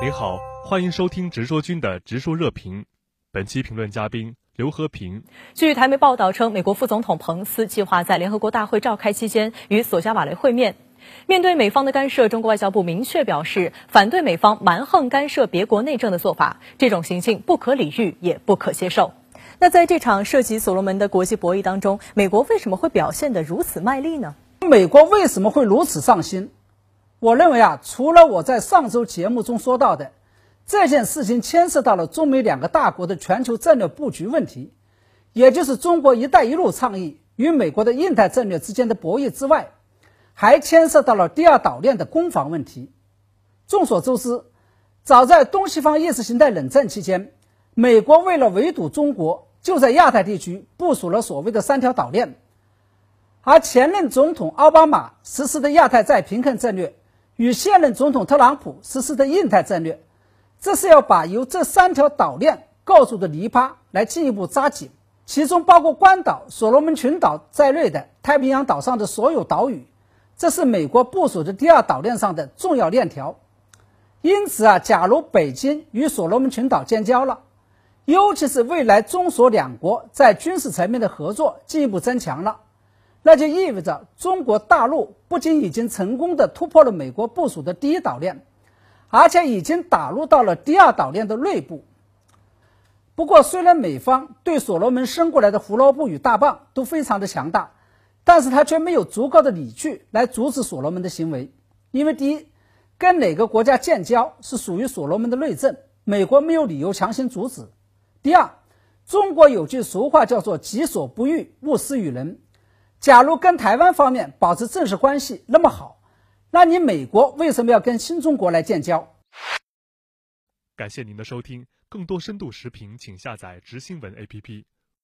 您好，欢迎收听直说君的直说热评。本期评论嘉宾刘和平。据台媒报道称，美国副总统彭斯计划在联合国大会召开期间与索加瓦雷会面。面对美方的干涉，中国外交部明确表示反对美方蛮横干涉别国内政的做法，这种行径不可理喻，也不可接受。那在这场涉及所罗门的国际博弈当中，美国为什么会表现得如此卖力呢？美国为什么会如此上心？我认为啊，除了我在上周节目中说到的这件事情牵涉到了中美两个大国的全球战略布局问题，也就是中国“一带一路”倡议与美国的印太战略之间的博弈之外，还牵涉到了第二岛链的攻防问题。众所周知，早在东西方意识形态冷战期间，美国为了围堵中国，就在亚太地区部署了所谓的三条岛链，而前任总统奥巴马实施的亚太再平衡战略。与现任总统特朗普实施的印太战略，这是要把由这三条岛链构筑的篱笆来进一步扎紧，其中包括关岛、所罗门群岛在内的太平洋岛上的所有岛屿，这是美国部署的第二岛链上的重要链条。因此啊，假如北京与所罗门群岛建交了，尤其是未来中所两国在军事层面的合作进一步增强了。那就意味着中国大陆不仅已经成功的突破了美国部署的第一岛链，而且已经打入到了第二岛链的内部。不过，虽然美方对所罗门伸过来的胡萝卜与大棒都非常的强大，但是他却没有足够的理据来阻止所罗门的行为。因为第一，跟哪个国家建交是属于所罗门的内政，美国没有理由强行阻止；第二，中国有句俗话叫做“己所不欲，勿施于人”。假如跟台湾方面保持正式关系那么好，那你美国为什么要跟新中国来建交？感谢您的收听，更多深度视频，请下载直新闻 APP。